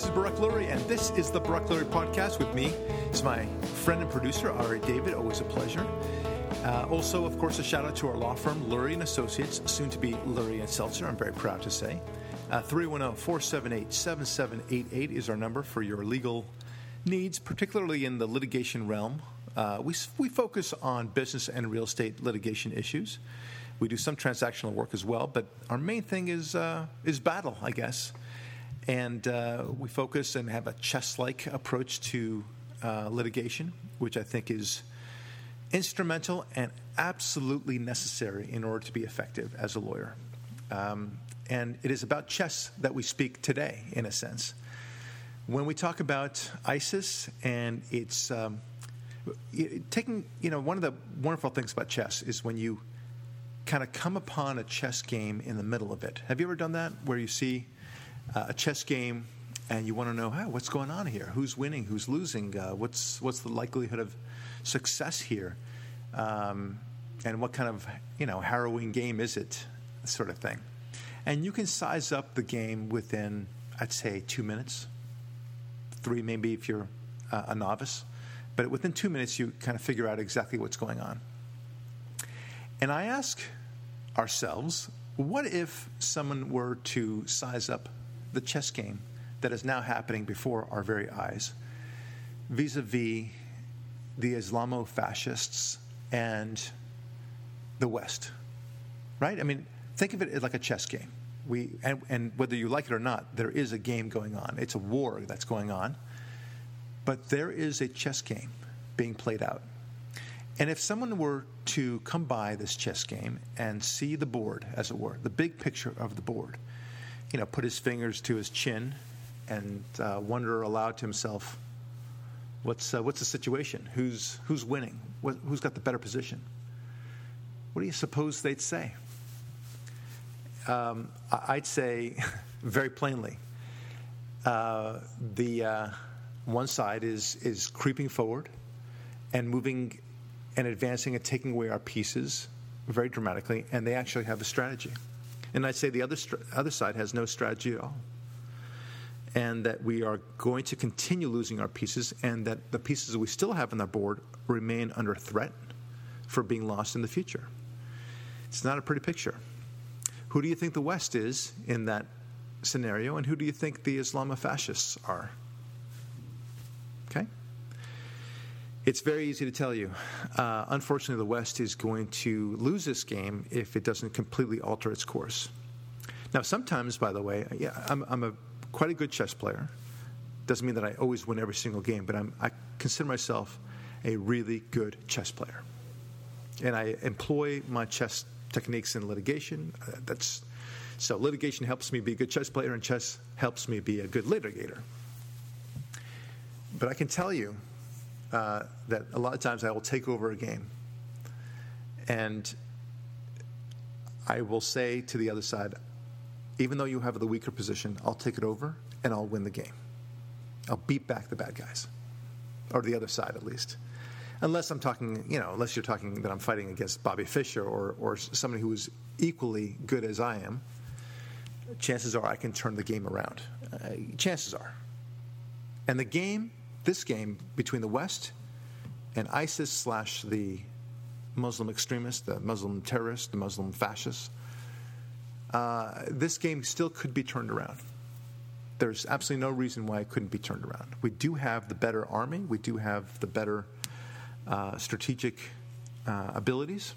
Hi, this is Barak Lurie, and this is the Barak Lurie Podcast with me. It's my friend and producer, Ari David. Always a pleasure. Uh, also, of course, a shout out to our law firm, Lurie and Associates, soon to be Lurie and Seltzer. I'm very proud to say. Uh, 310 478 7788 is our number for your legal needs, particularly in the litigation realm. Uh, we, we focus on business and real estate litigation issues. We do some transactional work as well, but our main thing is, uh, is battle, I guess. And uh, we focus and have a chess like approach to uh, litigation, which I think is instrumental and absolutely necessary in order to be effective as a lawyer. Um, and it is about chess that we speak today, in a sense. When we talk about ISIS and it's um, taking, you know, one of the wonderful things about chess is when you kind of come upon a chess game in the middle of it. Have you ever done that where you see uh, a chess game and you want to know, hey, what's going on here? Who's winning? Who's losing? Uh, what's what's the likelihood of success here? Um, and what kind of you know harrowing game is it? Sort of thing. And you can size up the game within, I'd say, two minutes, three maybe if you're uh, a novice. But within two minutes, you kind of figure out exactly what's going on. And I ask ourselves, what if someone were to size up the chess game that is now happening before our very eyes vis a vis the Islamo fascists and the West. Right? I mean, think of it like a chess game. We, and, and whether you like it or not, there is a game going on. It's a war that's going on. But there is a chess game being played out. And if someone were to come by this chess game and see the board, as it were, the big picture of the board, you know, put his fingers to his chin and uh, wonder aloud to himself, what's, uh, what's the situation? Who's, who's winning? What, who's got the better position? What do you suppose they'd say? Um, I'd say very plainly, uh, the uh, one side is, is creeping forward and moving and advancing and taking away our pieces very dramatically, and they actually have a strategy. And I'd say the other, other side has no strategy at all. And that we are going to continue losing our pieces, and that the pieces we still have on our board remain under threat for being lost in the future. It's not a pretty picture. Who do you think the West is in that scenario, and who do you think the Islamofascists are? Okay? It's very easy to tell you. Uh, unfortunately, the West is going to lose this game if it doesn't completely alter its course. Now, sometimes, by the way, yeah, I'm, I'm a quite a good chess player. Doesn't mean that I always win every single game, but I'm, I consider myself a really good chess player, and I employ my chess techniques in litigation. Uh, that's so litigation helps me be a good chess player, and chess helps me be a good litigator. But I can tell you uh, that a lot of times I will take over a game and I will say to the other side, even though you have the weaker position, I'll take it over and I'll win the game. I'll beat back the bad guys, or the other side at least. Unless I'm talking, you know, unless you're talking that I'm fighting against Bobby Fischer or, or somebody who is equally good as I am, chances are I can turn the game around. Uh, chances are. And the game this game between the West and ISIS slash the Muslim extremists, the Muslim terrorists, the Muslim fascists, uh, this game still could be turned around. There's absolutely no reason why it couldn't be turned around. We do have the better army, we do have the better uh, strategic uh, abilities,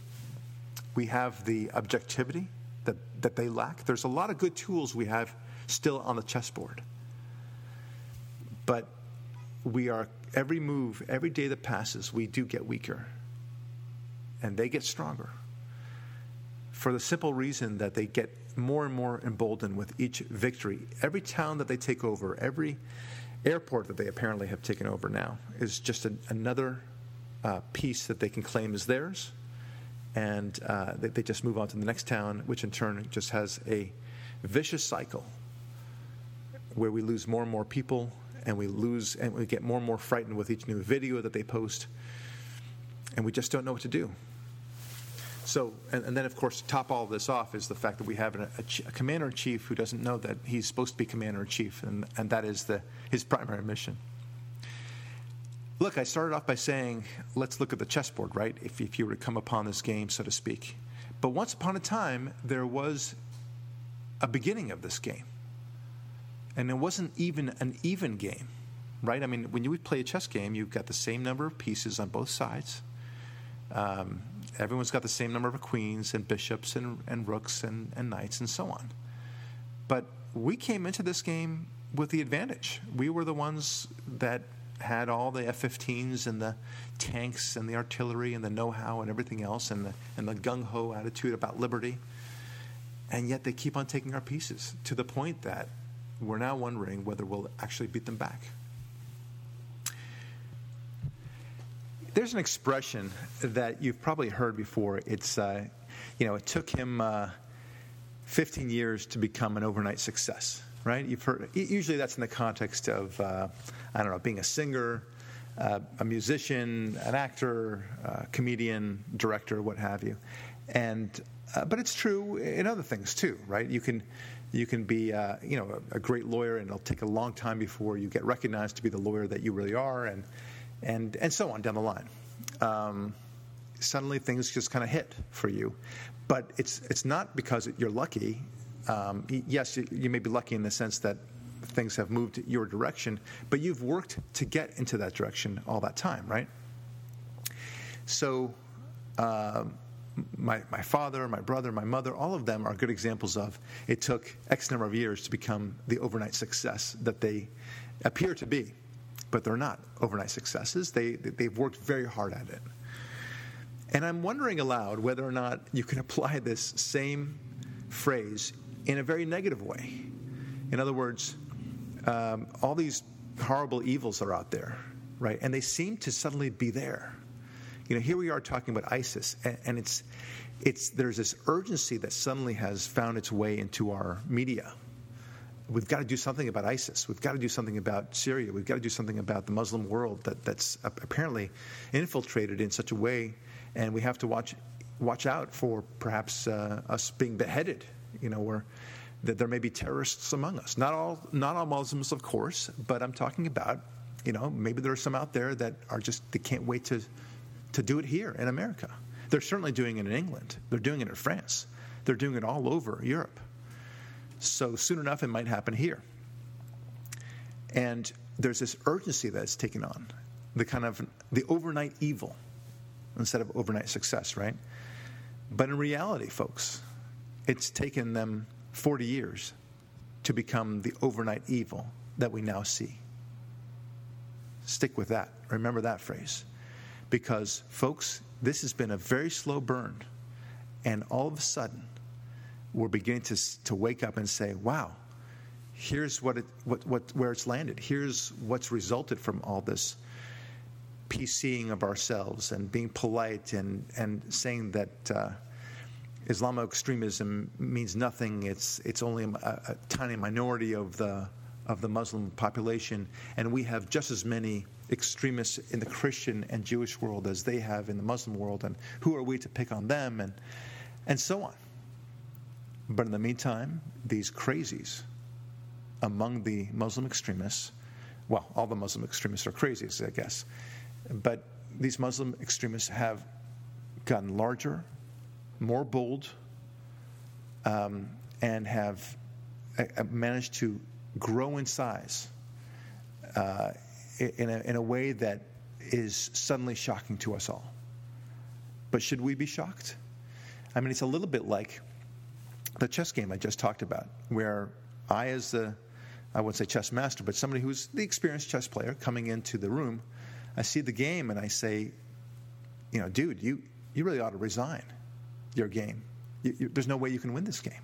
we have the objectivity that, that they lack. There's a lot of good tools we have still on the chessboard. But we are every move, every day that passes, we do get weaker. And they get stronger. For the simple reason that they get more and more emboldened with each victory. Every town that they take over, every airport that they apparently have taken over now, is just an, another uh, piece that they can claim as theirs. And uh, they, they just move on to the next town, which in turn just has a vicious cycle where we lose more and more people and we lose and we get more and more frightened with each new video that they post, and we just don't know what to do. So, and, and, then of course, to top all of this off is the fact that we have a, a, a commander in chief who doesn't know that he's supposed to be commander in chief, and, and that is the, his primary mission. Look, I started off by saying, let's look at the chessboard, right? If, if you were to come upon this game, so to speak. But once upon a time, there was a beginning of this game. And it wasn't even an even game, right? I mean, when you play a chess game, you've got the same number of pieces on both sides. Um, everyone's got the same number of queens and bishops and, and rooks and, and knights and so on. But we came into this game with the advantage. We were the ones that had all the F-15s and the tanks and the artillery and the know-how and everything else and the and the gung-ho attitude about liberty. And yet they keep on taking our pieces to the point that we're now wondering whether we'll actually beat them back. There's an expression that you've probably heard before. It's, uh, you know, it took him uh, 15 years to become an overnight success, right? You've heard. Usually, that's in the context of, uh, I don't know, being a singer, uh, a musician, an actor, uh, comedian, director, what have you. And, uh, but it's true in other things too, right? You can, you can be, you know, a, a great lawyer, and it'll take a long time before you get recognized to be the lawyer that you really are, and and, and so on down the line. Um, suddenly things just kind of hit for you. But it's, it's not because you're lucky. Um, yes, you, you may be lucky in the sense that things have moved your direction, but you've worked to get into that direction all that time, right? So, uh, my, my father, my brother, my mother, all of them are good examples of it took X number of years to become the overnight success that they appear to be but they're not overnight successes. They, they've worked very hard at it. And I'm wondering aloud whether or not you can apply this same phrase in a very negative way. In other words, um, all these horrible evils are out there, right? And they seem to suddenly be there. You know, here we are talking about ISIS, and, and it's, it's, there's this urgency that suddenly has found its way into our media we've got to do something about ISIS. We've got to do something about Syria. We've got to do something about the Muslim world that, that's apparently infiltrated in such a way, and we have to watch watch out for perhaps uh, us being beheaded. You know, where that there may be terrorists among us. Not all not all Muslims, of course, but I'm talking about you know maybe there are some out there that are just they can't wait to to do it here in America. They're certainly doing it in England. They're doing it in France. They're doing it all over Europe. So soon enough, it might happen here. And there's this urgency that's taken on, the kind of the overnight evil instead of overnight success, right? But in reality, folks, it's taken them 40 years to become the overnight evil that we now see. Stick with that. Remember that phrase. Because, folks, this has been a very slow burn. And all of a sudden, we're beginning to, to wake up and say, wow, here's what it, what, what, where it's landed. Here's what's resulted from all this PCing of ourselves and being polite and, and saying that uh, Islamic extremism means nothing. It's, it's only a, a, tiny minority of the, of the Muslim population. And we have just as many extremists in the Christian and Jewish world as they have in the Muslim world. And who are we to pick on them? And, and so on. But in the meantime, these crazies among the Muslim extremists, well, all the Muslim extremists are crazies, I guess, but these Muslim extremists have gotten larger, more bold, um, and have uh, uh managed to grow in size uh, in, a, in a way that is suddenly shocking to us all. But should we be shocked? I mean, it's a little bit like the chess game I just talked about, where I, as the, I wouldn't say chess master, but somebody who's the experienced chess player coming into the room, I see the game and I say, you know, dude, you, you really ought to resign your game. You, you, there's no way you can win this game.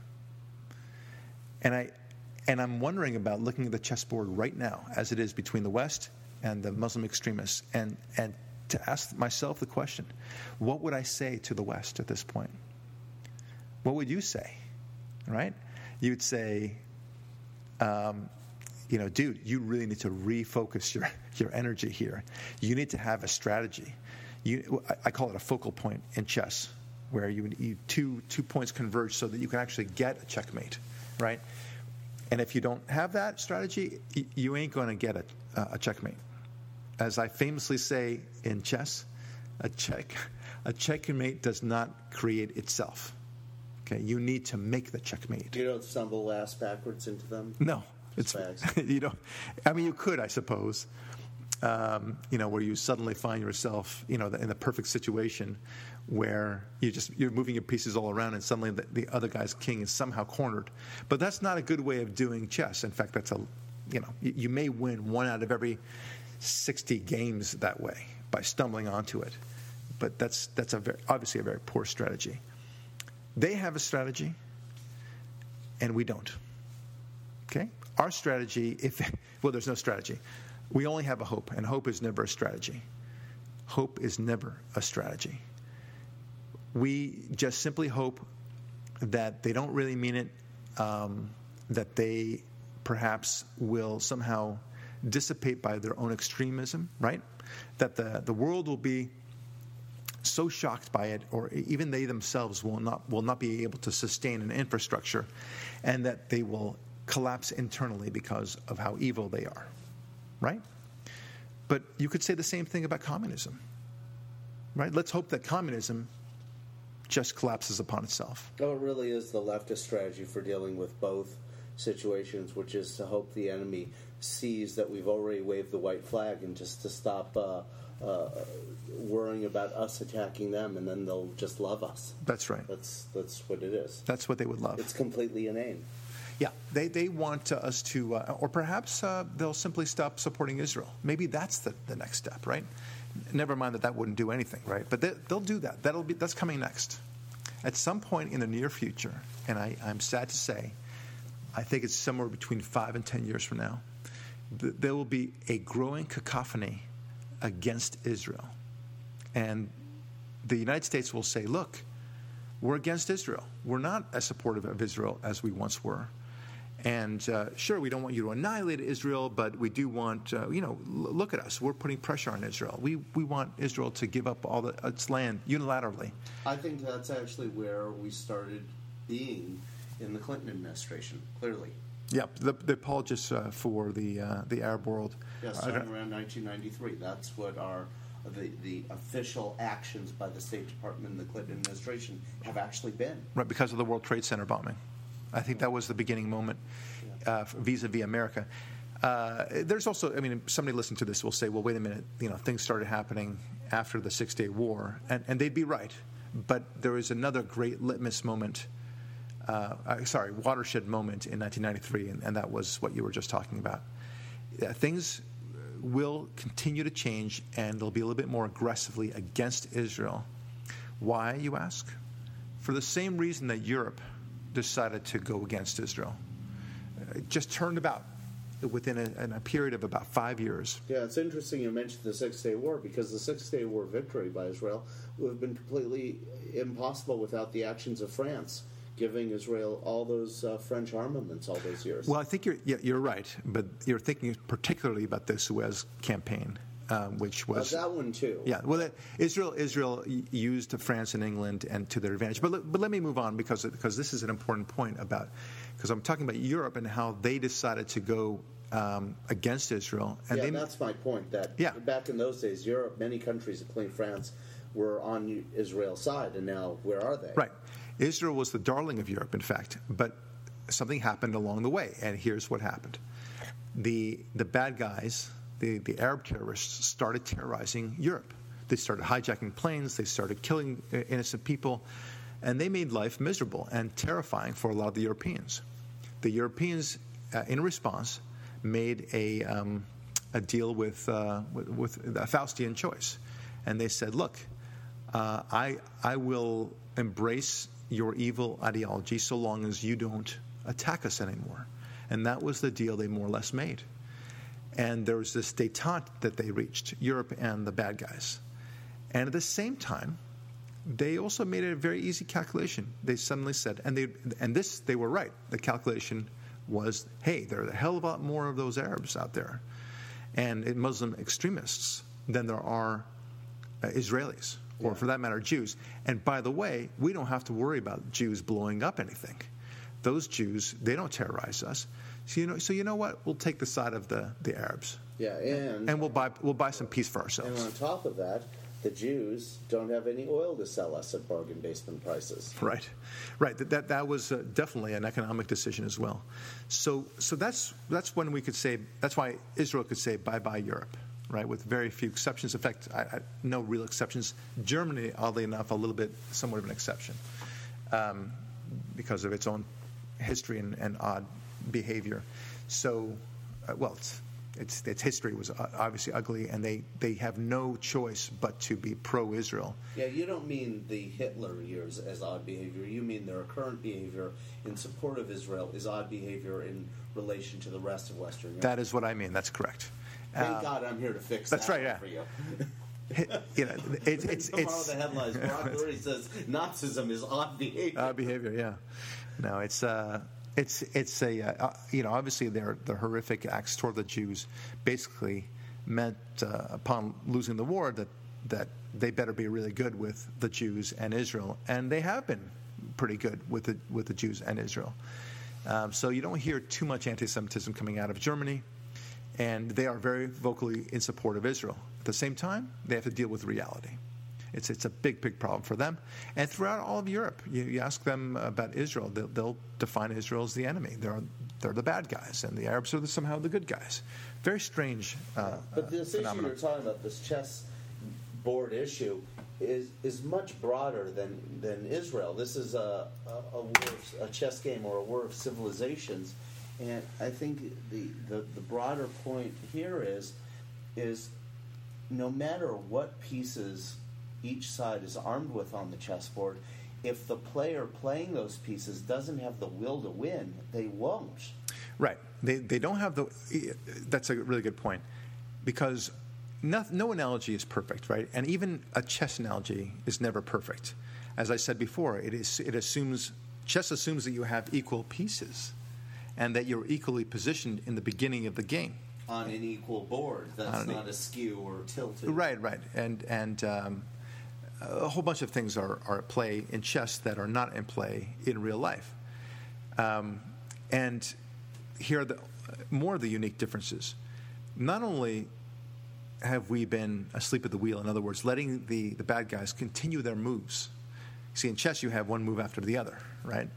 And I, and I'm wondering about looking at the chessboard right now, as it is between the West and the Muslim extremists, and, and to ask myself the question what would I say to the West at this point? What would you say? right? You'd say, um, you know, dude, you really need to refocus your, your energy here. You need to have a strategy. You, I call it a focal point in chess. where you need two two points converge so that you can actually get a checkmate, right? And if you don't have that strategy, you ain't going to get a, a checkmate. As I famously say in chess, a check a checkmate does not create itself. Okay, you need to make the checkmate. You don't stumble ass backwards into them. No, it's you know. I mean, you could, I suppose. Um, you know, where you suddenly find yourself, you know, in the perfect situation where you just you're moving your pieces all around, and suddenly the, the other guy's king is somehow cornered. But that's not a good way of doing chess. In fact, that's a, you know, you may win one out of every sixty games that way by stumbling onto it. But that's that's a very, obviously a very poor strategy. They have a strategy, and we don't. Okay, our strategy, if well, there's no strategy. We only have a hope, and hope is never a strategy. Hope is never a strategy we just simply hope that they don't really mean it, um, that they perhaps will somehow dissipate by their own extremism, right? That the, the world will be so shocked by it, or even they themselves will not, will not be able to sustain an infrastructure, and that they will collapse internally because of how evil they are, right? But you could say the same thing about communism, right? Let's hope that communism just collapses upon itself. Oh, it really is the leftist strategy for dealing with both situations, which is to hope the enemy sees that we've already waved the white flag and just to stop uh, uh, worrying about us attacking them, and then they'll just love us. That's right. That's that's what it is. That's what they would love. It's completely inane. Yeah, they, they want uh, us to, uh, or perhaps uh, they'll simply stop supporting Israel. Maybe that's the, the next step, right? Never mind that that wouldn't do anything, right? But they, will do that. That'll be that's coming next. At some point in the near future, and I, I'm sad to say, I think it's somewhere between five and ten years from now, th- there will be a growing cacophony against Israel, and the United States will say, "Look, we're against Israel. We're not as supportive of Israel as we once were." And uh, sure, we don't want you to annihilate Israel, but we do want, uh, you know, l- look at us. We're putting pressure on Israel. We, we want Israel to give up all the, its land unilaterally. I think that's actually where we started being in the Clinton administration, clearly. Yeah, the, the apologists uh, for the uh, the Arab world. Yeah, starting around 1993. That's what our the, the official actions by the State Department and the Clinton administration have actually been. Right, because of the World Trade Center bombing. I think that was the beginning moment uh, vis-a-vis America. Uh, there's also, I mean, somebody listening to this will say, well, wait a minute, you know, things started happening after the Six Day War, and, and they'd be right. But there was another great litmus moment, uh, uh sorry, watershed moment in 1993, and, and, that was what you were just talking about. things will continue to change, and they'll be a little bit more aggressively against Israel. Why, you ask? For the same reason that Europe decided to go against Israel. It just turned about within a, in a period of about five years. Yeah, it's interesting you mentioned the Six Day War because the Six Day War victory by Israel would have been completely impossible without the actions of France. Giving Israel all those uh, French armaments all those years. Well, I think you're yeah, you're right, but you're thinking particularly about the Suez campaign um, which was uh, that one too. Yeah, well, that, Israel Israel used France and England and to their advantage. But but let me move on because because this is an important point about because I'm talking about Europe and how they decided to go um, against Israel. And yeah, they, that's my point. That yeah. back in those days, Europe, many countries, including France, were on Israel's side, and now where are they? Right, Israel was the darling of Europe, in fact, but something happened along the way, and here's what happened: the the bad guys the, the Arab terrorists started terrorizing Europe. They started hijacking planes, they started killing uh, innocent people, and they made life miserable and terrifying for a lot of the Europeans. The Europeans, uh, in response, made a, um, a deal with, uh, with, with, a Faustian choice. And they said, look, uh, I, I will embrace your evil ideology so long as you don't attack us anymore. And that was the deal they more or less made. And there was this detente that they reached, Europe and the bad guys. And at the same time, they also made a very easy calculation. They suddenly said, and they and this they were right. The calculation was, hey, there are a hell of a lot more of those Arabs out there, and Muslim extremists than there are uh, Israelis. Or for that matter, Jews. And by the way, we don't have to worry about Jews blowing up anything. Those Jews, they don't terrorize us. So you know, so you know what? We'll take the side of the, the Arabs, Yeah, and and we'll buy we'll buy some peace for ourselves. and on top of that, the Jews don't have any oil to sell us at bargain basement prices. Right, right. That that, that was uh, definitely an economic decision as well. So so that's that's when we could say that's why Israel could say bye bye Europe, right? With very few exceptions. In fact, I, I, no real exceptions. Germany, oddly enough, a little bit somewhat of an exception um, because of its own history and, and odd behavior. So, uh, well, it's, its its history was uh, obviously ugly, and they, they have no choice but to be pro-Israel. Yeah, you don't mean the Hitler years as odd behavior. You mean their current behavior in support of Israel is odd behavior in relation to the rest of Western Europe. That is what I mean. That's correct. Thank Uh, God I'm here to fix that's that right, yeah. for you. you know, it, it's Tomorrow it's the headlines, Barak Lurie says Nazism is odd behavior. uh, behavior. Yeah, no, it's uh, it's it's a uh, you know obviously their the horrific acts toward the Jews basically meant uh, upon losing the war that that they better be really good with the Jews and Israel, and they have been pretty good with the with the Jews and Israel. Um, so you don't hear too much anti-Semitism coming out of Germany, and they are very vocally in support of Israel. At the same time, they have to deal with reality. It's, it's a big, big problem for them. And throughout all of Europe, you, you ask them about Israel, they'll, they'll define Israel as the enemy. They're, they're the bad guys, and the Arabs are the, somehow the good guys. Very strange uh, But this uh, issue you're talking about, this chess board issue, is is much broader than than Israel. This is a a, a, war of, a chess game or a war of civilizations, and I think the, the the broader point here is is no matter what pieces each side is armed with on the chessboard, if the player playing those pieces doesn't have the will to win, they won't. Right. They, they don't have the. That's a really good point. Because no, no analogy is perfect, right? And even a chess analogy is never perfect. As I said before, it, is, it assumes. Chess assumes that you have equal pieces and that you're equally positioned in the beginning of the game. On an equal board, that's an e- askew or tilted. Right, right. And, and um, a whole bunch of things are, are at play in chess that are not in play in real life. Um, and here are the, more of the unique differences. Not only have we been asleep at the wheel, in other words, letting the, the bad guys continue their moves. See, in chess, you have one move after the other, right?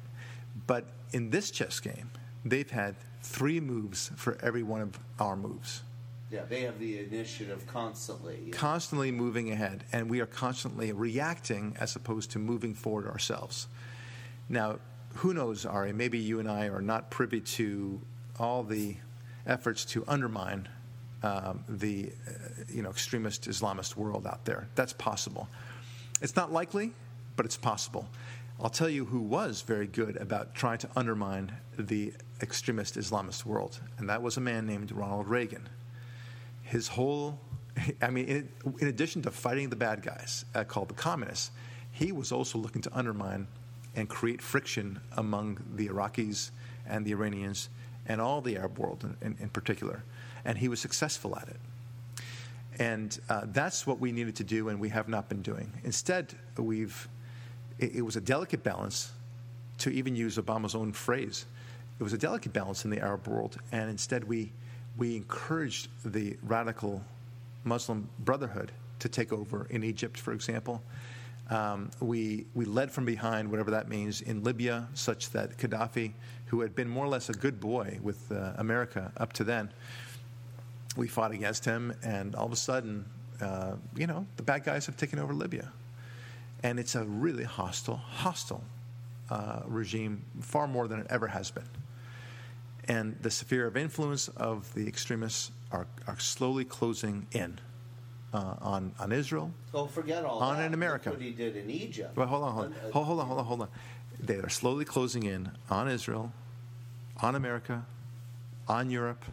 But in this chess game, they've had three moves for every one of our moves Yeah, they have the initiative constantly. constantly moving ahead, and we are constantly reacting as opposed to moving forward ourselves. Now, who knows, Ari? Maybe you and I are not privy to all the efforts to undermine um, the uh, you know extremist Islamist world out there. That's possible. It's not likely, but it's possible. I'll tell you who was very good about trying to undermine the extremist Islamist world, and that was a man named Ronald Reagan. His whole i mean in, in addition to fighting the bad guys uh, called the communists he was also looking to undermine and create friction among the iraqis and the iranians and all the arab world in, in, in particular and he was successful at it. And uh, that's what we needed to do and we have not been doing. Instead we've it, it was a delicate balance to even use obama's own phrase it was a delicate balance in the arab world and instead we we encouraged the radical Muslim Brotherhood to take over in Egypt, for example. Um, we, we led from behind, whatever that means, in Libya, such that Gaddafi, who had been more or less a good boy with uh, America up to then, we fought against him, and all of a sudden, uh, you know, the bad guys have taken over Libya. And it's a really hostile, hostile uh, regime, far more than it ever has been and the sphere of influence of the extremists are, are slowly closing in uh, on, on Israel. Oh, forget all On that. in America. Look what he did in Egypt. But hold on, hold on, Uh, hold, hold on, hold on, hold on. They are slowly closing in on Israel, on America, on Europe,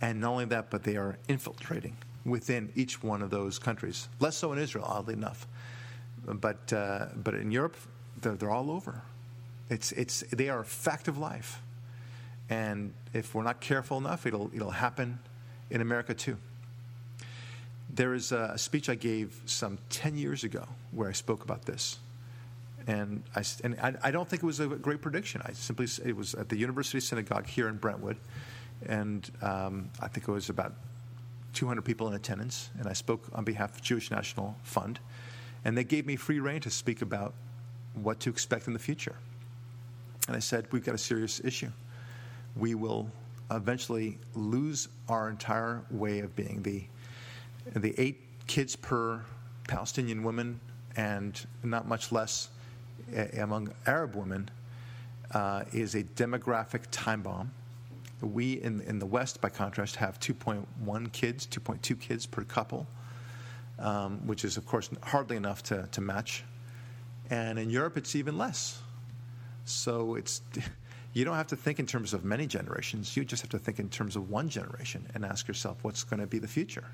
and not only that, but they are infiltrating within each one of those countries. Less so in Israel, oddly enough, but uh, but in Europe, they're, they're all over. It's it's they are a fact of life. And if we're not careful enough, it'll, it'll happen in America too. there is a speech I gave some 10 years ago where I spoke about this. And I, and I, I don't think it was a great prediction. I simply, it was at the University Synagogue here in Brentwood. And um, I think it was about 200 people in attendance. And I spoke on behalf of Jewish National Fund. And they gave me free reign to speak about what to expect in the future. And I said, We've got a serious issue. We will eventually lose our entire way of being. The, the eight kids per Palestinian woman and not much less among Arab women uh, is a demographic time bomb. We in, in the West, by contrast, have 2.1 kids, 2.2 kids per couple, um, which is, of course, hardly enough to, to match. And in Europe, it's even less. So it's you don't have to think in terms of many generations. You just have to think in terms of one generation and ask yourself what's going to be the future.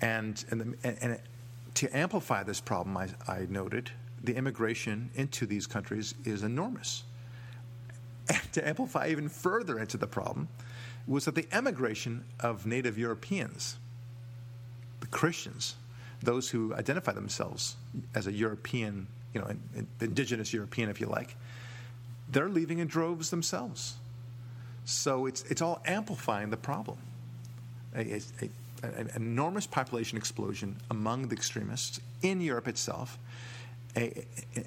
And and, the, and, and to amplify this problem, I, I noted the immigration into these countries is enormous. And to amplify even further into the problem was that the emigration of native Europeans, Christians, those who identify themselves as a European, you know, indigenous European, if you like, they're leaving in droves themselves. So it's, it's all amplifying the problem. A, a, a, an enormous population explosion among the extremists in Europe itself,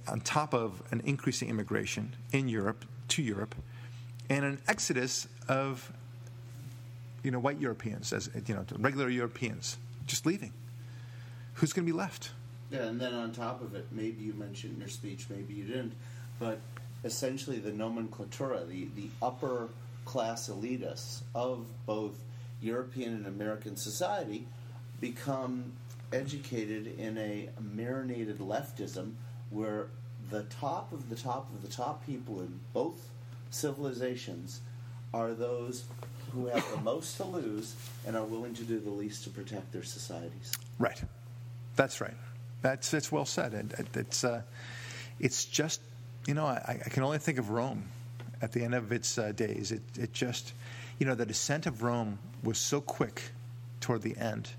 on top of an increasing immigration in Europe to Europe, and an exodus of you know white Europeans as you know regular Europeans just leaving. Who's going to be left? Yeah, and then on top of it, maybe you mentioned in your speech, maybe you didn't, but essentially the nomenclatura, the, the upper class elitists of both European and American society become educated in a marinated leftism where the top of the top of the top people in both civilizations are those who have the most to lose and are willing to do the least to protect their societies. Right. That's right. That's it's well said. And it's uh, it's just you know, I, I, can only think of Rome at the end of its uh, days. It, it just, you know, the descent of Rome was so quick toward the end.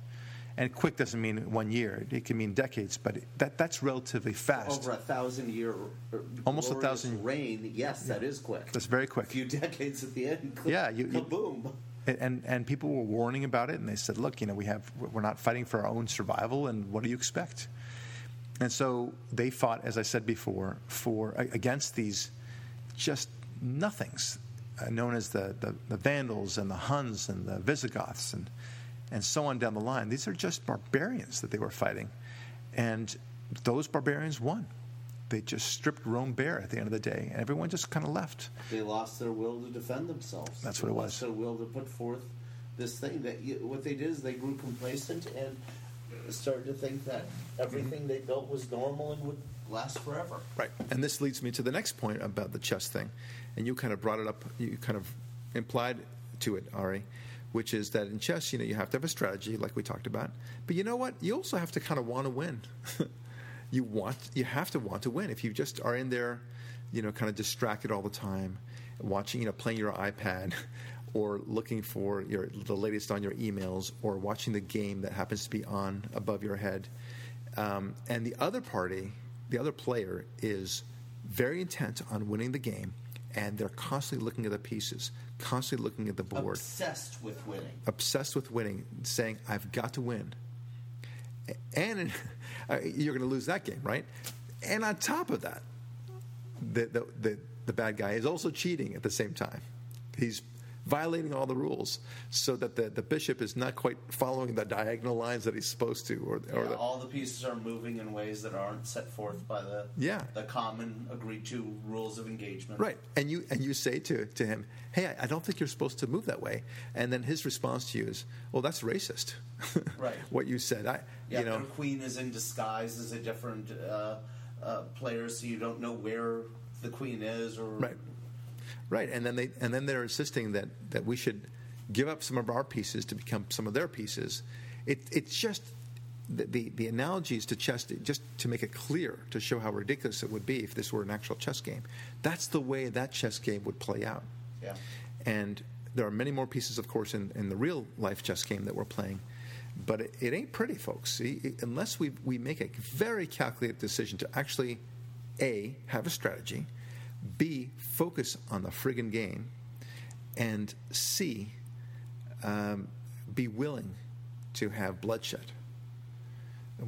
And quick doesn't mean one year; it can mean decades. But that that's relatively fast. Over a thousand year, uh, almost a thousand reign. Yes, yeah. that is quick. That's very quick. A few decades at the end. yeah, you, boom. And and people were warning about it, and they said, "Look, you know, we have we're not fighting for our own survival, and what do you expect?" And so they fought, as I said before, for against these just nothings uh, known as the, the, the, Vandals and the Huns and the Visigoths and, and so on down the line. These are just barbarians that they were fighting. And those barbarians won. They just stripped Rome bare at the end of the day, and everyone just kind of left. They lost their will to defend themselves. That's what it was. Lost their will to put forth this thing. That what they did is they grew complacent and started to think that everything they built was normal and would last forever. Right. And this leads me to the next point about the chess thing. And you kind of brought it up, you kind of implied to it, Ari, which is that in chess, you know, you have to have a strategy, like we talked about. But you know what? You also have to kind of want to win. you want, you have to want to win. If you just are in there, you know, kind of distracted all the time, watching, you know, playing your iPad, or looking for your, the latest on your emails or watching the game that happens to be on above your head. Um, and the other party, the other player, is very intent on winning the game, and they're constantly looking at the pieces, constantly looking at the board. Obsessed with winning. Obsessed with winning, saying, I've got to win. And uh, you're going to lose that game, right? And on top of that, the, the, the, the bad guy is also cheating at the same time. He's violating all the rules so that the, the bishop is not quite following the diagonal lines that he's supposed to or, or the, all the pieces are moving in ways that aren't set forth by the yeah. the common agreed to rules of engagement. Right. And you and you say to, to him hey I, I don't think you're supposed to move that way. And then his response to you is well that's racist. Right. What you said. I yeah, you know the queen is in disguise as a different uh, uh, player so you don't know where the queen is or right Right, and then they and then they're insisting that that we should give up some of our pieces to become some of their pieces. It, it's just the, the, the analogies to chess, just to make it clear, to show how ridiculous it would be if this were an actual chess game. That's the way that chess game would play out. Yeah. And there are many more pieces, of course, in, in the real life chess game that we're playing. But it, it ain't pretty, folks. See, it- unless we, we make a very calculated decision to actually, A, have a strategy, B, focus on the friggin' game, and C, um, be willing to have bloodshed.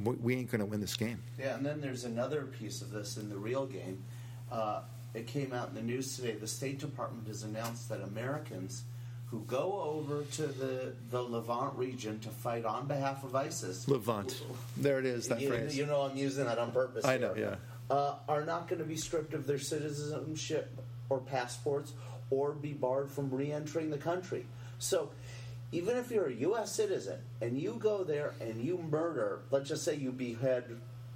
We, ain't going to win this game. Yeah, and then there's another piece of this in the real game. Uh, it came out in the news today. The State Department has announced that Americans who go over to the, the Levant region to fight on behalf of ISIS. Levant. There it is, that you, phrase. you know I'm using that on purpose. I know, here. Uh, are not going to be stripped of their citizenship or passports or be barred from re entering the country. So, even if you're a U.S. citizen and you go there and you murder, let's just say you behead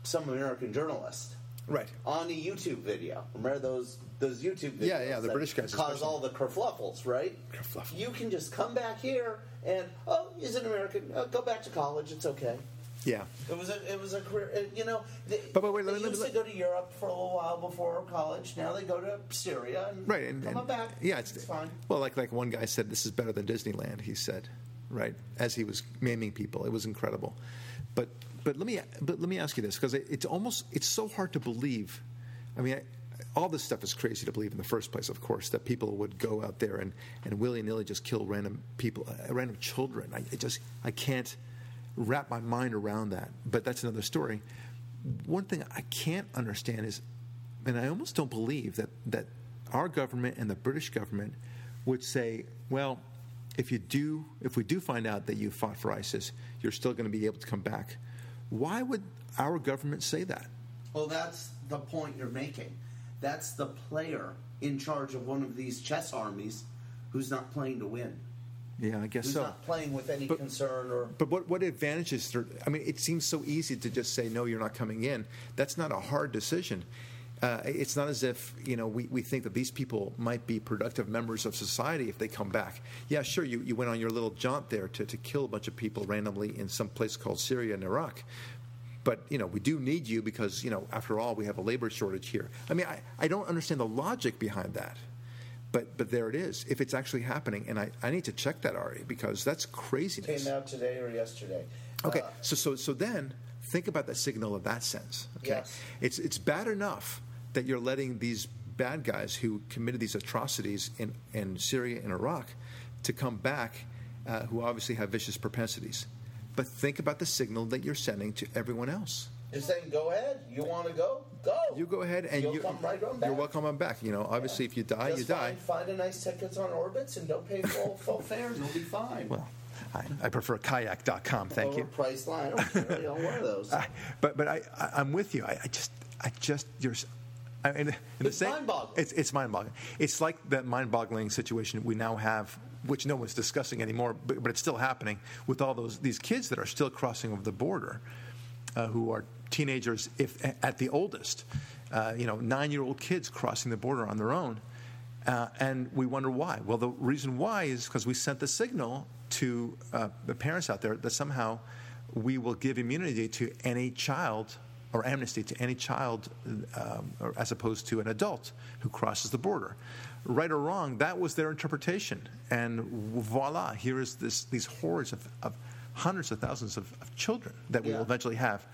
some American journalist Right. on a YouTube video. Remember those those YouTube videos? Yeah, yeah, the British guys cause especially. all the kerfluffles, right? Kerfluffle. You can just come back here and oh, he's an American. Uh, go back to college. It's okay. Yeah. It was a it was a career. uh, You know, they, But- but wait, they let used to go to Europe for a little while before college. Now they go to Syria and Right, and, come and- back. yeah, it's, it's fine. Well, like like one guy said, this is better than Disneyland. He said, right, as he was maiming people, it was incredible. But but let me but let me ask you this because it, it's almost it's so hard to believe. I mean, I, all this stuff is crazy to believe in the first place. Of course, that people would go out there and and willy nilly just kill random people, uh, random children. I just I can't wrap my mind around that. But that's another story. One thing I can't understand is and I almost don't believe that, that our government and the British government would say, well, if you do, if we do find out that you fought for ISIS, you're still going to be able to come back. Why would our government say that? Well, that's the point you're making. That's the player in charge of one of these chess armies who's not playing to win. Yeah, I guess Who's so. not playing with any But- concern or But what, what advantages? There, I mean, it seems so easy to just say no, you're not coming in. That's not a hard decision. Uh, it's not as if you know we, we think that these people might be productive members of society if they come back. Yeah, sure, you, you went on your little jaunt there to, to kill a bunch of people randomly in some place called Syria and Iraq. But you know we do need you because you know after all we have a labor shortage here. I mean I, I don't understand the logic behind that. But but there it is. If it's actually happening, and I, I need to check that Ari because that's craziness. came out today or yesterday. Okay, Uh, so so so then think about that signal in that sense. Okay, Yes. it's it's bad enough that you're letting these bad guys who committed these atrocities in in Syria and Iraq to come back, uh, who obviously have vicious propensities. But think about the signal that you're sending to everyone else. You're saying, go ahead. You want to go? Go. You go ahead and You'll you, come right on back. you're welcome on back. You know, obviously, if you die, Just you die. Find, find a nice tickets on Orbitz and don't pay full, full fares. You'll be fine. Well, I, I prefer kayak.com. Thank you. Priceline. I don't care. You know, one of those. I, but but I, I I'm with you. I, I just I just you're. I, It's same- mind-boggling. It's it's mind-boggling. It's like that mind-boggling situation we now have, which no one's discussing anymore, but, but it's still happening with all those these kids that are still crossing over the border, uh, who are teenagers, if at the oldest, uh, you know, nine-year-old kids crossing the border on their own. Uh, and we wonder why. Well, the reason why is because we sent the signal to uh, the parents out there that somehow we will give immunity to any child or amnesty to any child um, or as opposed to an adult who crosses the border. Right or wrong, that was their interpretation. And voila, here is this, these hordes of, of hundreds of thousands of, of children that we Yeah. will eventually have.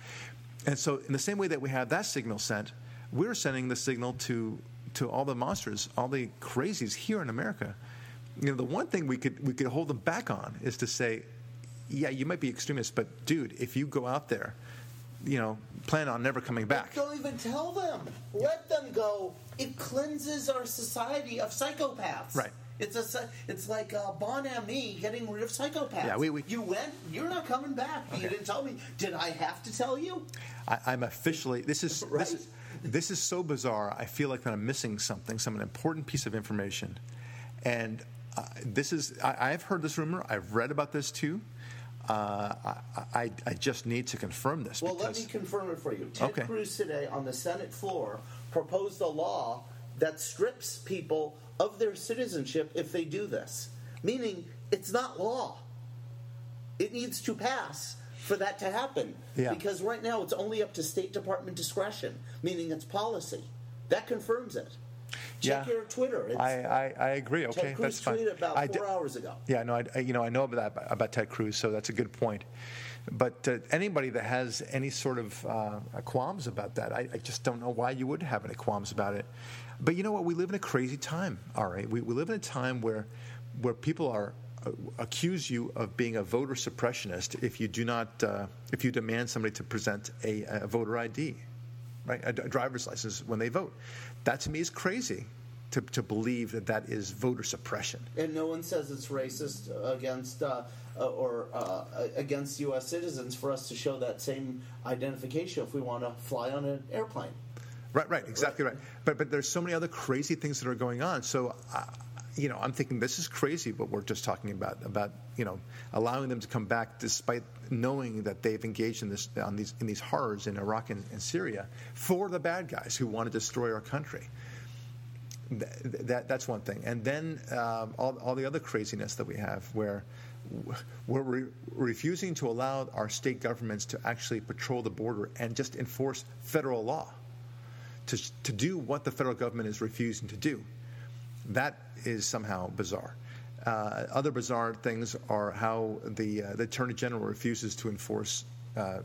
And so, in the same way that we have that signal sent, we're sending the signal to to all the monsters, all the crazies here in America. You know, the one thing we could we could hold them back on is to say, yeah, you might be extremist, but dude, if you go out there, you know, plan on never coming back. Don't even tell them. Let them go. It cleanses our society of psychopaths. Right. It's a. It's like uh, Bon Ami getting rid of psychopaths. Yeah, we- we- you went. You're not coming back. You didn't tell me. Did I have to tell you? I, I'm officially this is Right. this is this is so bizarre. I feel like that I'm missing something, some important piece of information, and uh, this is I, I've heard this rumor. I've read about this too. Uh, I, I I just need to confirm this Well, let me confirm it for you. Ted Okay. Cruz today on the Senate floor proposed a law that strips people of their citizenship if they do this, meaning it's not law. It needs to pass for that to happen. Yeah. Because right now it's only up to State Department discretion, meaning it's policy. That confirms it. Check Yeah. your Twitter. It's, I, I, I agree. Okay, Ted Cruz that's fine. tweeted about I four di- hours ago. Yeah, no, I, I- you know, I know about that about Ted Cruz, so that's a good point. But uh, anybody that has any sort of uh, qualms about that, I, I just don't know why you would have any qualms about it. But you know what? We live in a crazy time. All right, we, we live in a time where where people are uh, accuse you of being a voter suppressionist if you do not uh, if you demand somebody to present a, a voter ID, right? A, a driver's license when they vote. That to me is crazy. To, to believe that that is voter suppression. And no one says it's racist against uh, uh, or uh, against U.S. citizens for us to show that same identification if we want to fly on an airplane. Right, right, exactly right. But but there's so many other crazy things that are going on. So, uh, you know, I'm thinking this is crazy what we're just talking about about you know allowing them to come back despite knowing that they've engaged in this on these in these horrors in Iraq and, and Syria for the bad guys who want to destroy our country. Th- that that's one thing, and then um, all all the other craziness that we have where. We're re- refusing to allow our state governments to actually patrol the border and just enforce federal law to, to do what the federal government is refusing to do. That is somehow bizarre. Uh, other bizarre things are how the, uh, the Attorney General refuses to enforce uh,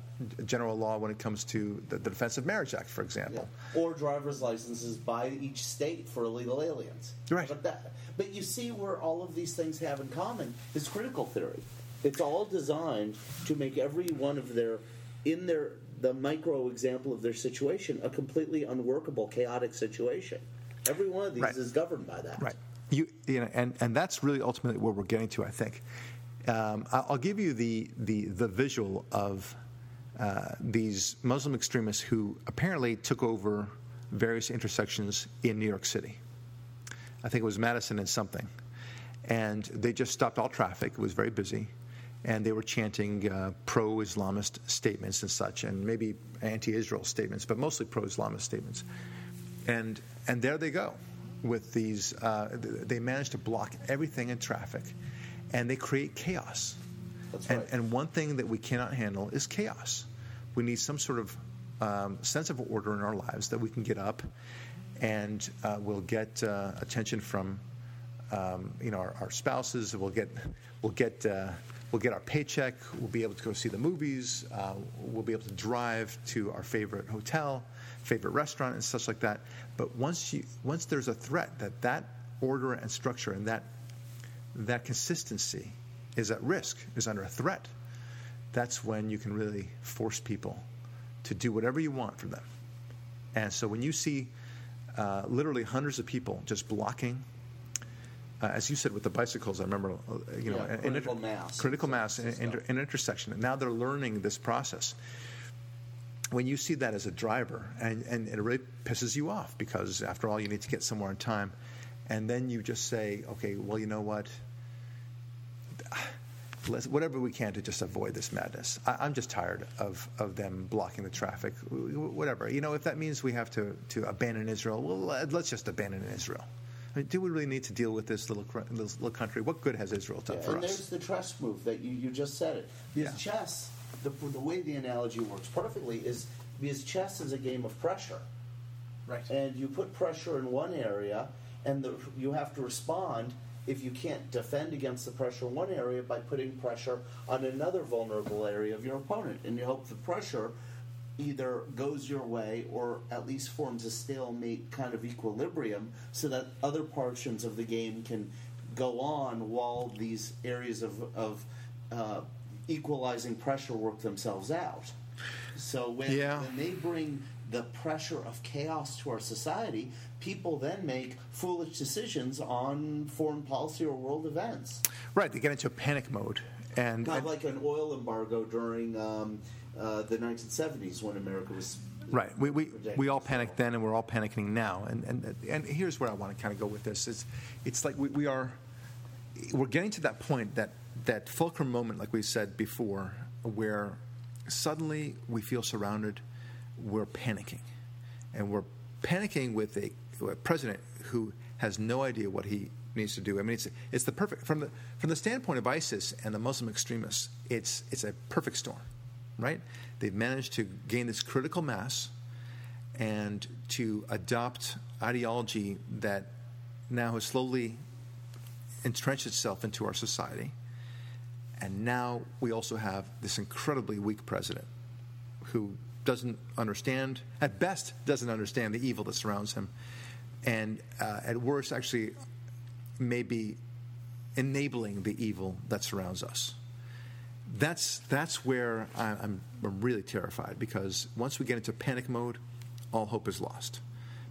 general law when it comes to the, the Defense of Marriage Act, for example. Or driver's licenses by each state for illegal aliens. Right. But, that, but you see where all of these things have in common is critical theory. It's all designed to make every one of their, in their, the micro example of their situation, a completely unworkable, chaotic situation. Every one of these Right. is governed by that. Right. You, you know, and, and that's really ultimately where we're getting to, I think. Um, I'll give you the, the, the visual of uh, these Muslim extremists who apparently took over various intersections in New York City. I think it was Madison and something. And they just stopped all traffic. It was very busy. And they were chanting uh, pro Islamist statements and such, and maybe anti Israel statements, but mostly pro Islamist statements. And, and there they go with these. Uh, they managed to block everything in traffic, and they create chaos. That's and, right. and one thing that we cannot handle is chaos. We need some sort of um, sense of order in our lives that we can get up and uh, we'll get uh, attention from um, you know our, our spouses. We'll get we'll get uh, we'll get our paycheck. We'll be able to go see the movies. Uh, we'll be able to drive to our favorite hotel, favorite restaurant, and such like that. But once you once there's a threat that that order and structure and that that consistency is at risk, is under a threat, that's when you can really force people to do whatever you want from them. And so when you see uh, literally hundreds of people just blocking, uh, as you said with the bicycles, I remember, uh, you know, Yeah, critical mass. critical mass in, in, in intersection. And now they're learning this process. When you see that as a driver, and, and it really pisses you off because, after all, you need to get somewhere on time, and then you just say, okay, well, you know what? let's, whatever we can to just avoid this madness. I, I'm just tired of, of them blocking the traffic. W- w- Whatever. You know, if that means we have to, to abandon Israel, well, let- let's just abandon Israel. I mean, do we really need to deal with this little, cr- this little country? What good has Israel done Yeah, for and us? there's the trust move that you, you just said it. Because Yeah. chess, the, the way the analogy works perfectly is because chess is a game of pressure. Right. And you put pressure in one area, and the, you have to respond if you can't defend against the pressure in one area by putting pressure on another vulnerable area of your opponent. And you hope the pressure either goes your way or at least forms a stalemate kind of equilibrium so that other portions of the game can go on while these areas of, of uh, equalizing pressure work themselves out. So when, Yeah. when they bring the pressure of chaos to our society, people then make foolish decisions on foreign policy or world events. Right. They get into a panic mode. And, Kind and- like an oil embargo during um, uh, the 1970s when America was. Right. We, we, we all panicked then, and we're all panicking now. And, and, and here's where I want to kind of go with this. It's, it's like we, we are we're getting to that point, that, that fulcrum moment, like we said before, where suddenly we feel surrounded, we're panicking. And we're panicking with a, a president who has no idea what he needs to do. I mean, it's, it's the perfect, from the, from the standpoint of ISIS and the Muslim extremists, it's, it's a perfect storm, right? They've managed to gain this critical mass and to adopt ideology that now has slowly entrenched itself into our society. And now we also have this incredibly weak president who doesn't understand, at best, doesn't understand the evil that surrounds him. And uh, at worst, actually, maybe enabling the evil that surrounds us. That's, that's where I'm, I'm really terrified because once we get into panic mode, all hope is lost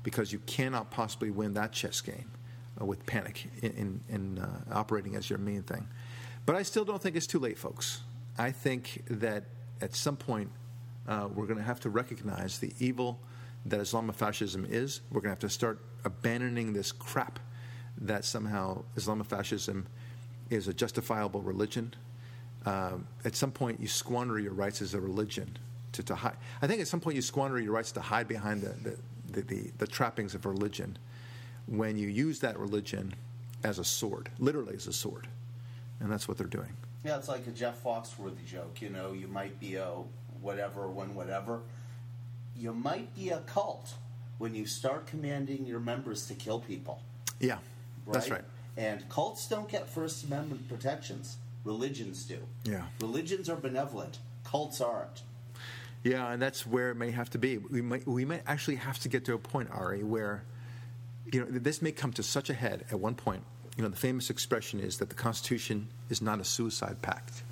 because you cannot possibly win that chess game uh, with panic in, in, in uh, operating as your main thing. But I still don't think it's too late, folks. I think that at some point uh, we're going to have to recognize the evil that Islamofascism is. We're going to have to start abandoning this crap that somehow Islamofascism is a justifiable religion. Uh, at some point, you squander your rights as a religion to, to hide. I think at some point you squander your rights to hide behind the, the, the, the, the trappings of religion when you use that religion as a sword, literally as a sword. And that's what they're doing. Yeah, it's like a Jeff Foxworthy joke. You know, you might be a whatever when whatever. You might be a cult when you start commanding your members to kill people. Yeah, right? that's right. And cults don't get First Amendment protections. Religions do. Yeah. Religions are benevolent. Cults aren't. Yeah, and that's where it may have to be. We might we might actually have to get to a point, Ari, where you know this may come to such a head at one point. You know, the famous expression is that the Constitution is not a suicide pact.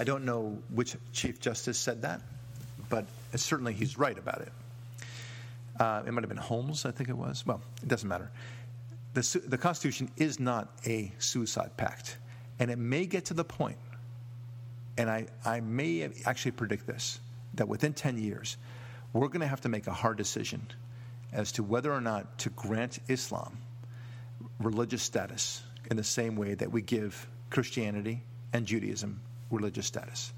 I don't know which Chief Justice said that, but certainly he's right about it. Uh, it might have been Holmes, I think it was. Well, it doesn't matter. The, the Constitution is not a suicide pact. And it may get to the point, and I, I may actually predict this, that within 10 years, we're going to have to make a hard decision as to whether or not to grant Islam religious status in the same way that we give Christianity and Judaism religious status.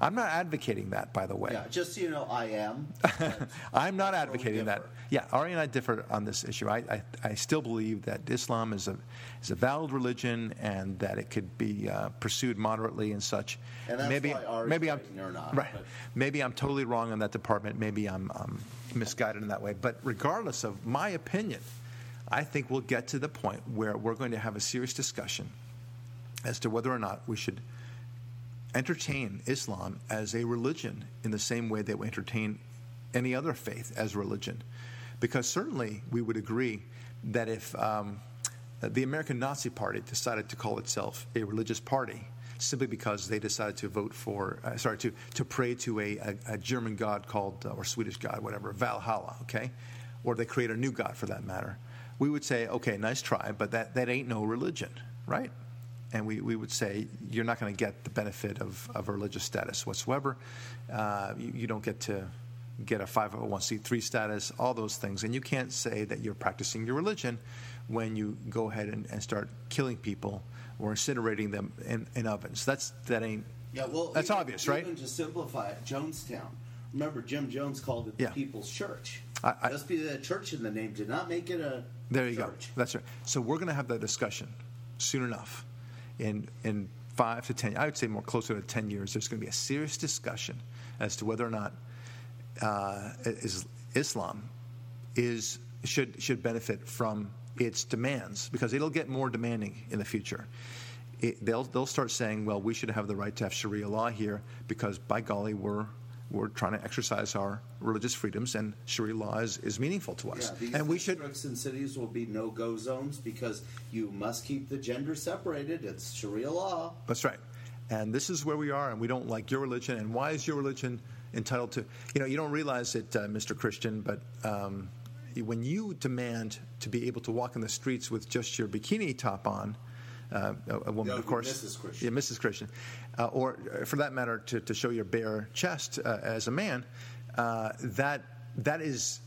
I'm not advocating that, by the way. Yeah, just so you know, I am. I'm not advocating that. Yeah, Ari and I differ on this issue. I, I, I, still believe that Islam is a is a valid religion and that it could be uh, pursued moderately and such. And that's maybe maybe I'm not, right. But. Maybe I'm totally wrong on that department. Maybe I'm um, misguided in that way. But regardless of my opinion, I think we'll get to the point where we're going to have a serious discussion as to whether or not we should entertain Islam as a religion in the same way that we entertain any other faith as religion. Because certainly we would agree that if um, the American Nazi Party decided to call itself a religious party, simply because they decided to vote for, uh, sorry, to, to pray to a, a, a German god called, uh, or Swedish god, whatever, Valhalla, okay? Or they create a new god for that matter. We would say, okay, nice try, but that, that ain't no religion, right? And we, we would say you're not going to get the benefit of, of religious status whatsoever. Uh, you, you, don't get to get a 501c3 status, all those things. And you can't say that you're practicing your religion when you go ahead and, and start killing people or incinerating them in, in ovens. That's, that ain't, yeah, well, that's even, obvious, right? Even to simplify it, Jonestown. Remember, Jim Jones called it the yeah. People's Church. I, I, Just be the church in the name did not make it a there you church. go. That's right. So we're going to have that discussion soon enough in in five to ten, I would say more closer to ten years, there's going to be a serious discussion as to whether or not uh, is, Islam is should should benefit from its demands because it'll get more demanding in the future. It, they'll they'll start saying, well, we should have the right to have Sharia law here because by golly, we're we're trying to exercise our religious freedoms, and Sharia law is, is meaningful to us. Yeah, these and we should. and cities will be no-go zones because you must keep the gender separated. It's Sharia law. That's right. And this is where we are, and we don't like your religion. And why is your religion entitled to? You know, you don't realize it, uh, Mr. Christian, but um, when you demand to be able to walk in the streets with just your bikini top on, uh, a, a, woman, of course. Mrs. Christian. Yeah, Mrs. Christian. Uh, or, for that matter, to, to show your bare chest uh, as a man, uh, that that is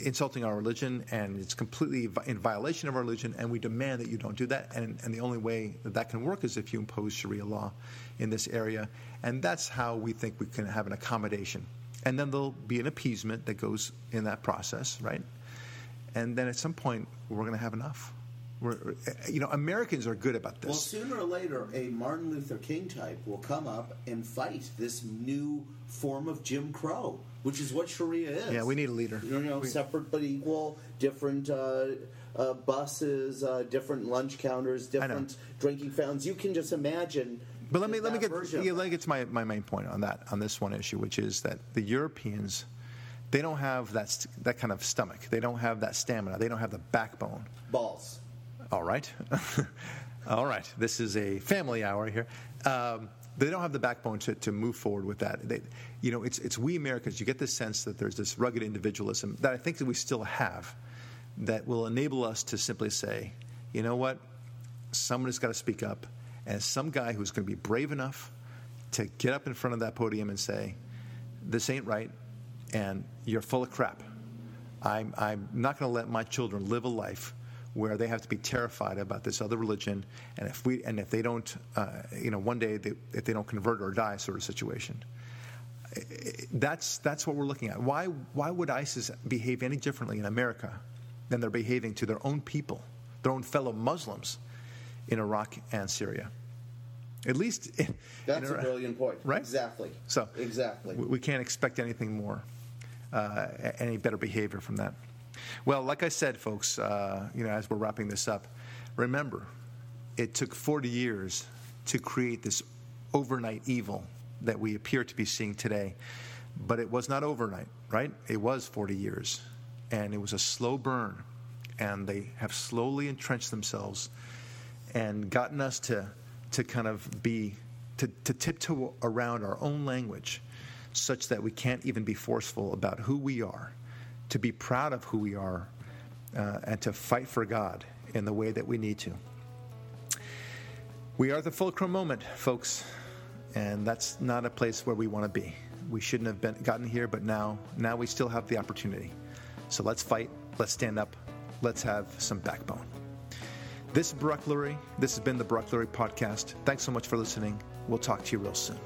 insulting our religion and it's completely in violation of our religion and we demand that you don't do that and, and the only way that that can work is if you impose sharia law in this area and that's how we think we can have an accommodation and then there'll be an appeasement that goes in that process right and then at some point we're going to have enough We're, you know, Americans are good about this. Well, sooner or later, a Martin Luther King type will come up and fight this new form of Jim Crow, which is what Sharia is. Yeah, we need a leader. You know, We- separate but equal, different uh, uh, buses, uh, different lunch counters, different drinking fountains. You can just imagine. But let me let me get yeah, let me get to my, my main point on that on this one issue, which is that the Europeans they don't have that that kind of stomach. They don't have that stamina. They don't have the backbone. balls. All right, all right. This is a family hour here. Um, they don't have the backbone to, to move forward with that. They, you know, it's it's we Americans. You get this sense that there's this rugged individualism that I think that we still have, that will enable us to simply say, you know what, someone has got to speak up, and some guy who's going to be brave enough to get up in front of that podium and say, this ain't right, and you're full of crap. I'm, I'm not going to let my children live a life where they have to be terrified about this other religion, and if we and if they don't, uh, you know, one day they, if they don't convert or die, sort of situation. That's that's what we're looking at. Why why would ISIS behave any differently in America than they're behaving to their own people, their own fellow Muslims in Iraq and Syria? At least in, That's in a Iraq- brilliant point. Right? Exactly. So exactly. we, we can't expect anything more, uh, any better behavior from that. Well, like I said, folks, uh, you know, as we're wrapping this up, remember, it took 40 years to create this overnight evil that we appear to be seeing today, but it was not overnight, right? It was 40 years, and it was a slow burn, and they have slowly entrenched themselves and gotten us to to kind of be to, to tiptoe around our own language such that we can't even be forceful about who we are to be proud of who we are uh, and to fight for god in the way that we need to we are the fulcrum moment folks and that's not a place where we want to be we shouldn't have been gotten here but now now we still have the opportunity so let's fight let's stand up let's have some backbone this is Barak Lurie. This has been the Barak Lurie Podcast. Thanks so much for listening. We'll talk to you real soon.